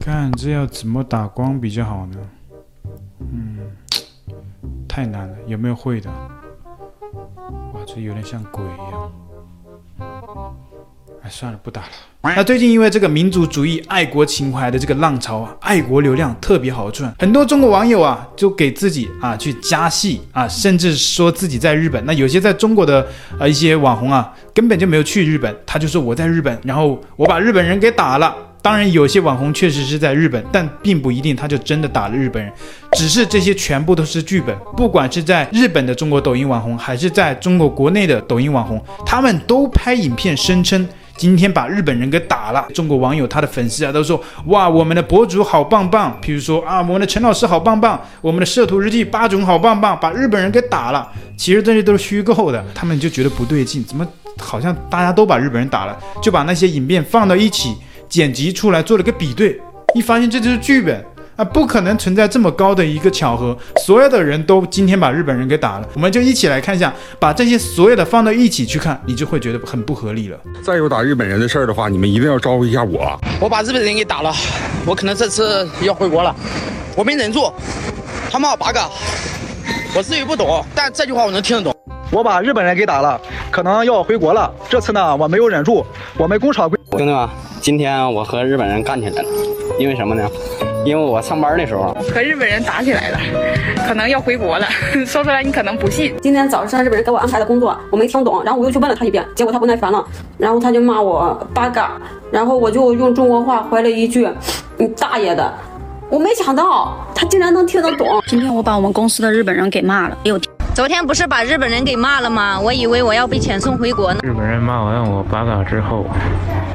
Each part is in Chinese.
看这要怎么打光比较好呢？嗯，太难了，有没有会的？哇，这有点像鬼一样。哎，算了，不打了。那最近因为这个民族主义、爱国情怀的这个浪潮啊，爱国流量特别好赚，很多中国网友啊就给自己啊去加戏啊，甚至说自己在日本。那有些在中国的啊一些网红啊，根本就没有去日本，他就说我在日本，然后我把日本人给打了。当然，有些网红确实是在日本，但并不一定他就真的打了日本人，只是这些全部都是剧本。不管是在日本的中国抖音网红，还是在中国国内的抖音网红，他们都拍影片声称今天把日本人给打了。中国网友他的粉丝啊都说哇，我们的博主好棒棒，比如说啊，我们的陈老师好棒棒，我们的摄图日记八种好棒棒，把日本人给打了。其实这些都是虚构的，他们就觉得不对劲，怎么好像大家都把日本人打了，就把那些影片放到一起。剪辑出来做了个比对，一发现这就是剧本啊，不可能存在这么高的一个巧合。所有的人都今天把日本人给打了，我们就一起来看一下，把这些所有的放到一起去看，你就会觉得很不合理了。再有打日本人的事儿的话，你们一定要招呼一下我。我把日本人给打了，我可能这次要回国了，我没忍住，他骂我八个，我自己不懂，但这句话我能听得懂。我把日本人给打了，可能要回国了。这次呢，我没有忍住，我们工厂兄弟们，今天我和日本人干起来了，因为什么呢？因为我上班的时候和日本人打起来了，可能要回国了。说出来你可能不信。今天早上日本人给我安排的工作，我没听懂，然后我又去问了他一遍，结果他不耐烦了，然后他就骂我八嘎，然后我就用中国话回了一句：“你大爷的！”我没想到他竟然能听得懂。今天我把我们公司的日本人给骂了，哎呦！昨天不是把日本人给骂了吗？我以为我要被遣送回国呢。日本人骂完我八嘎之后，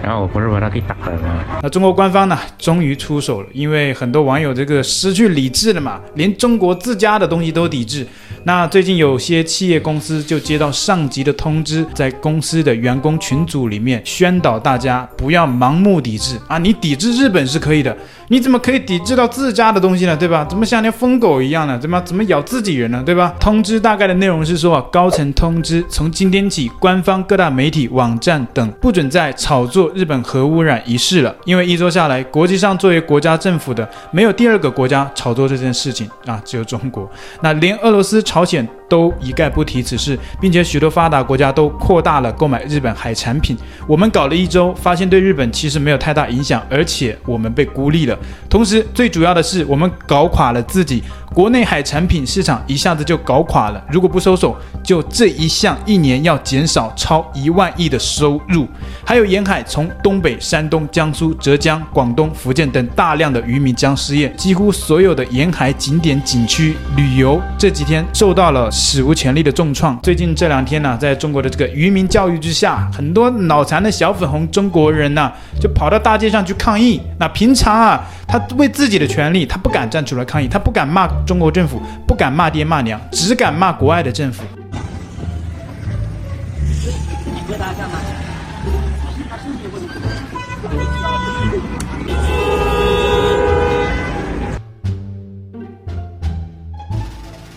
然后我不是把他给打了吗？那中国官方呢，终于出手了，因为很多网友这个失去理智了嘛，连中国自家的东西都抵制。那最近有些企业公司就接到上级的通知，在公司的员工群组里面宣导大家不要盲目抵制啊！你抵制日本是可以的，你怎么可以抵制到自家的东西呢？对吧？怎么像条疯狗一样呢？怎么怎么咬自己人呢？对吧？通知大概的内容是说啊，高层通知，从今天起，官方各大媒体、网站等不准再炒作日本核污染一事了。因为一周下来，国际上作为国家政府的，没有第二个国家炒作这件事情啊，只有中国。那连俄罗斯朝鲜都一概不提此事，并且许多发达国家都扩大了购买日本海产品。我们搞了一周，发现对日本其实没有太大影响，而且我们被孤立了。同时，最主要的是我们搞垮了自己。国内海产品市场一下子就搞垮了，如果不收手，就这一项一年要减少超一万亿的收入。还有沿海从东北、山东、江苏、浙江、广东、福建等大量的渔民将失业，几乎所有的沿海景点景区旅游这几天受到了史无前例的重创。最近这两天呢、在中国的这个渔民教育之下，很多脑残的小粉红中国人呢、就跑到大街上去抗议。那平常啊，他为自己的权利，他不敢站出来抗议，他不敢骂。中国政府不敢骂爹骂娘，只敢骂国外的政府。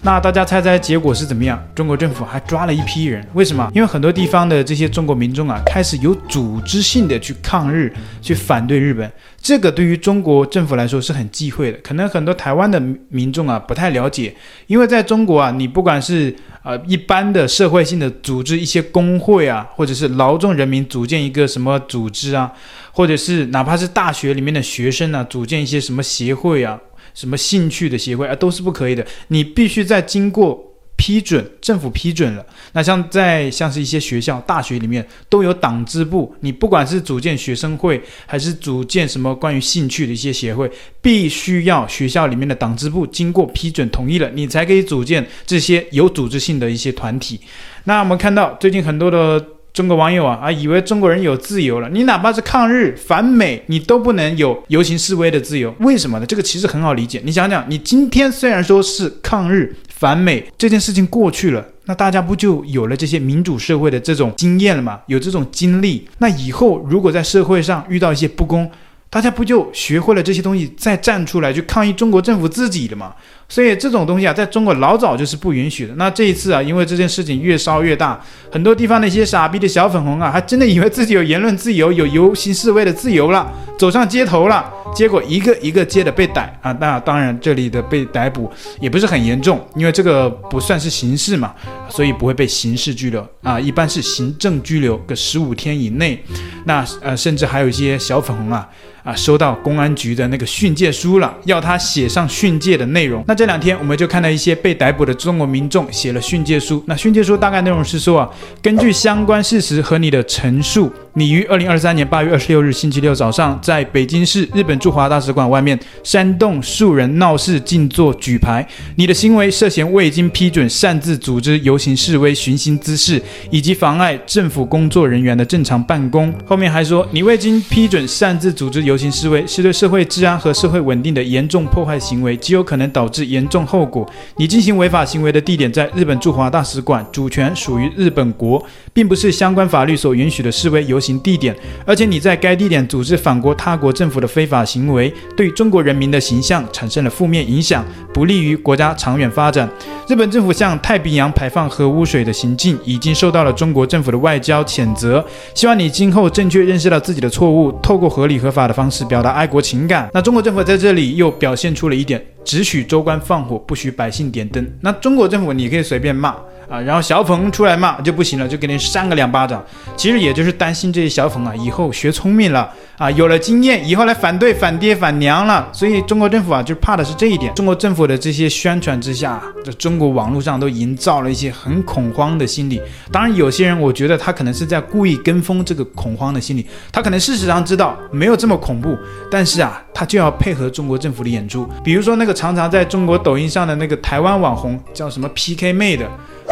那大家猜猜结果是怎么样？中国政府还抓了一批人，为什么？因为很多地方的这些中国民众啊，开始有组织性的去抗日，去反对日本。这个对于中国政府来说是很忌讳的。可能很多台湾的民众啊不太了解，因为在中国啊，你不管是呃一般的社会性的组织，一些工会啊，或者是劳动人民组建一个什么组织啊，或者是哪怕是大学里面的学生啊，组建一些什么协会啊。什么兴趣的协会啊，都是不可以的。你必须在经过批准，政府批准了。那像在像是一些学校、大学里面都有党支部。你不管是组建学生会，还是组建什么关于兴趣的一些协会，必须要学校里面的党支部经过批准同意了，你才可以组建这些有组织性的一些团体。那我们看到最近很多的。中国网友啊啊，以为中国人有自由了。你哪怕是抗日反美，你都不能有游行示威的自由。为什么呢？这个其实很好理解。你想想，你今天虽然说是抗日反美这件事情过去了，那大家不就有了这些民主社会的这种经验了吗？有这种经历，那以后如果在社会上遇到一些不公，大家不就学会了这些东西，再站出来去抗议中国政府自己的吗？所以这种东西啊，在中国老早就是不允许的。那这一次啊，因为这件事情越烧越大，很多地方那些傻逼的小粉红啊，还真的以为自己有言论自由、有游行示威的自由了，走上街头了。结果一个一个接的被逮啊！那当然，这里的被逮捕也不是很严重，因为这个不算是刑事嘛，所以不会被刑事拘留啊，一般是行政拘留个十五天以内。那呃，甚至还有一些小粉红啊。啊，收到公安局的那个训诫书了，要他写上训诫的内容。那这两天我们就看到一些被逮捕的中国民众写了训诫书。那训诫书大概内容是说啊，根据相关事实和你的陈述，你于二零二三年八月二十六日星期六早上，在北京市日本驻华大使馆外面煽动数人闹事、静坐、举牌，你的行为涉嫌未经批准擅自组织游行示威、寻衅滋事，以及妨碍政府工作人员的正常办公。后面还说，你未经批准擅自组织游行示威是对社会治安和社会稳定的严重破坏行为，极有可能导致严重后果。你进行违法行为的地点在日本驻华大使馆，主权属于日本国，并不是相关法律所允许的示威游行地点。而且你在该地点组织反国他国政府的非法行为，对中国人民的形象产生了负面影响，不利于国家长远发展。日本政府向太平洋排放核污水的行径，已经受到了中国政府的外交谴责。希望你今后正确认识到自己的错误，透过合理合法的方式。表达爱国情感。那中国政府在这里又表现出了一点，只许州官放火，不许百姓点灯。那中国政府你可以随便骂。啊，然后小粉出来骂就不行了，就给你扇个两巴掌。其实也就是担心这些小粉啊，以后学聪明了啊，有了经验，以后来反对反爹反娘了。所以中国政府啊，就怕的是这一点。中国政府的这些宣传之下，这中国网络上都营造了一些很恐慌的心理。当然，有些人我觉得他可能是在故意跟风这个恐慌的心理，他可能事实上知道没有这么恐怖，但是啊，他就要配合中国政府的演出。比如说那个常常在中国抖音上的那个台湾网红叫什么 PK 妹的。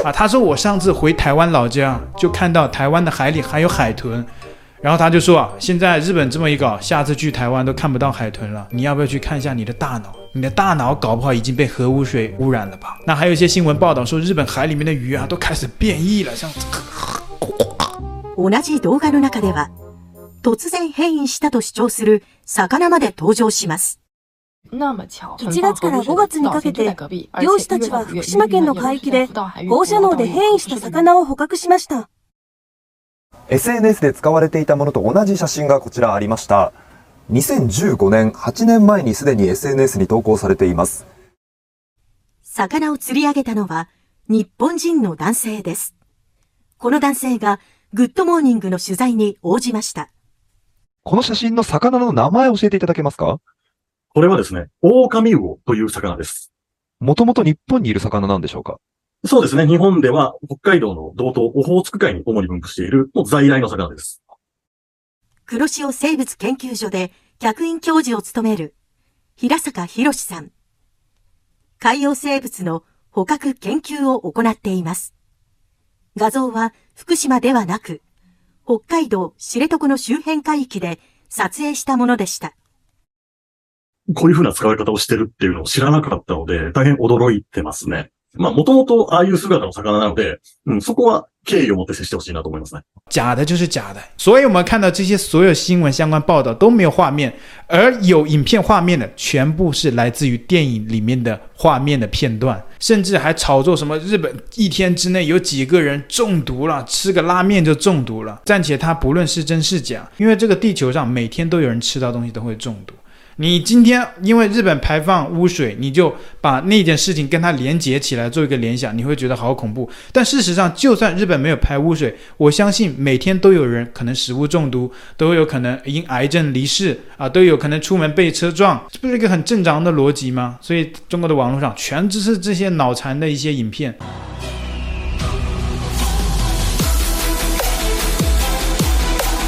啊，他说我上次回台湾老家，就看到台湾的海里还有海豚，然后他就说啊，现在日本这么一搞，下次去台湾都看不到海豚了。你要不要去看一下你的大脑？你的大脑搞不好已经被核污水污染了吧？那还有一些新闻报道说，日本海里面的鱼啊都开始变异了，像。同じ动画の中では、突然変异したと主张する鱼まで登场します。1月から5月にかけて、渔师たちは福岛県の海域で放射能で変异した鱼を捕获しました。 SNS で使われていたものと同じ写真がこちらありました。2015年、8年前にすでに SNS に投稿されています。鱼を钓り上げたのは日本人の男性です。この男性がグッドモーニングの取材に応じました。この写真の鱼の名前を教えていただけますか？これはですね、オオカミウオという鱼です。もともと日本にいる鱼なんでしょうか？そうですね。日本では北海道の道东オホーツク海に主に分布しているもう在来の鱼です。黒潮生物研究所で客员教授を务める平坂博さん。海洋生物の捕获研究を行っています。画像は福岛ではなく、北海道知床の周辺海域で撮影したものでした。こういう风な使われ方をしてるっていうのを知らなかったので、大変惊いてますね。まあ、もともとああいう姿の鱼なので、うん、そこは敬意を持って接してほしいなと思いますね。假的就是假的，所以我们看到这些所有新闻相关报道都没有画面，而有影片画面的全部是来自于电影里面的画面的片段，甚至还炒作什么日本一天之内有几个人中毒了，吃个拉面就中毒了。暂且它不论是真是假，因为这个地球上每天都有人吃到东西都会中毒。 你今天因为日本排放污水，你就把那件事情跟它连接起来做一个联想，你会觉得好恐怖。但事实上，就算日本没有排污水，我相信每天都有人可能食物中毒，都有可能因癌症离世啊，都有可能出门被车撞，这不是一个很正常的逻辑吗？所以中国的网络上全只是这些脑残的一些影片。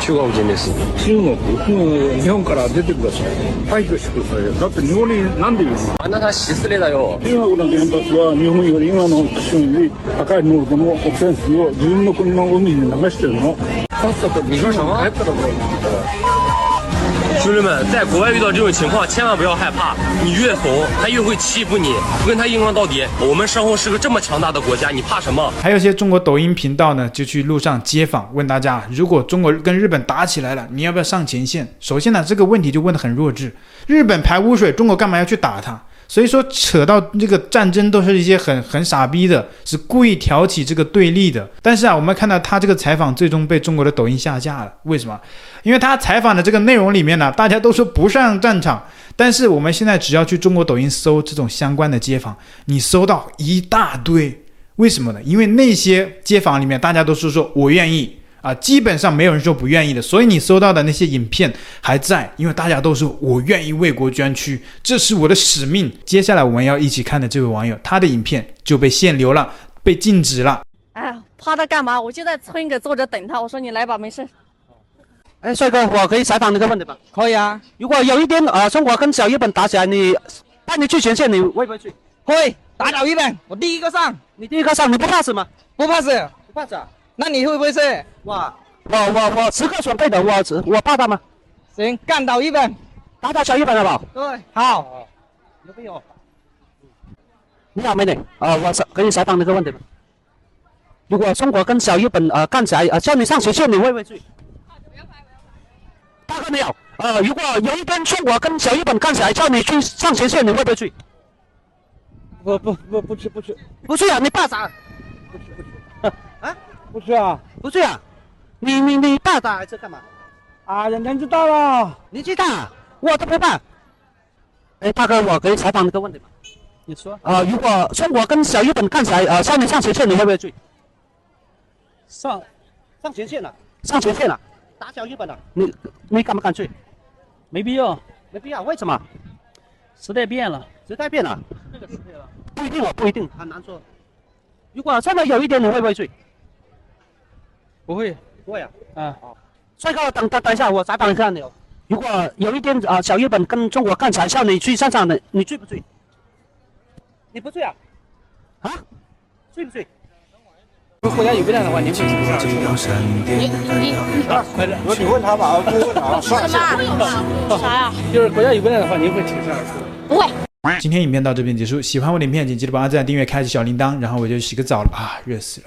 中国人です。中国、うん、日本から出てください。退去してくださいよ。だって日本になんで言うの？あなた失礼だよ。中国の原発は日本より今の基准より高い浓度の汚染水を自分の国の海に流してるの。さっさと日本に帰ったらどう兄弟们，在国外遇到这种情况，千万不要害怕。你越怂，他越会欺负你。跟他硬刚到底。我们身后是个这么强大的国家，你怕什么？还有些中国抖音频道呢，就去路上街访，问大家：如果中国跟日本打起来了，你要不要上前线？首先呢，这个问题就问得很弱智。日本排污水，中国干嘛要去打他？所以说，扯到这个战争都是一些很很傻逼的，是故意挑起这个对立的。但是啊，我们看到他这个采访最终被中国的抖音下架了，为什么？因为他采访的这个内容里面呢，大家都说不上战场。但是我们现在只要去中国抖音搜这种相关的街访，你搜到一大堆。为什么呢？因为那些街访里面，大家都是说我愿意。啊，基本上没有人说不愿意的，所以你收到的那些影片还在，因为大家都说我愿意为国捐躯，这是我的使命。接下来我们要一起看的这位网友，他的影片就被限流了，被禁止了。哎，怕他干嘛？我就在村给坐着等他。我说你来吧，没事。哎，帅哥，我可以采访你个问题吗？可以啊。如果有一天啊，中国跟小日本打起来，你派你去前线，你会不会去？会，打倒日本，我第一个上。你第一个上，你不怕死吗？不怕死，不怕死啊。那你会不会是？哇，我我我时刻准备的，我我怕他们？行，干倒日本，打倒小日本了不好？对，好。有没有？你好，美女，啊，我可以采访你个问题吗？如果中国跟小日本呃干起来，呃叫你上前线，你会不会去？大哥你好，呃，如果有一天中国跟小日本干起来，叫你去上前线，你会不会去？不不不不去不去不去啊！你怕啥？不去不去。啊？不去啊，不去啊，你你你爸打还是干嘛？啊，人年纪大了，年纪大，我都不怕。哎，大哥，我可以采访你个问题吗？你说。啊、呃，如果中国跟小日本干起来，呃，叫你上前线，你会不会去？上，上前线了，上前线了，打小日本了，你你敢不敢去？没必要，没必要，为什么？时代变了，时代变了，这个时代了，不一定哦，不一定，很难说。如果真的有一点，你会不会去？不会，不会啊。啊，帅哥，等等等一下，我采访一下你。如果有一天啊、呃，小日本跟中国干起来，叫你去上场的，你醉不醉？你不醉啊？啊？醉不醉？如果国家有危难的话，你会请假？你你你啊，快点，我你问他吧，我不问他。什么？啥呀？就是国家有危难的话，你会请假？不会。今天影片到这边结束，喜欢我的影片，请记得帮我点赞、订阅、开启小铃铛，然后我就洗个澡了啊，热死了。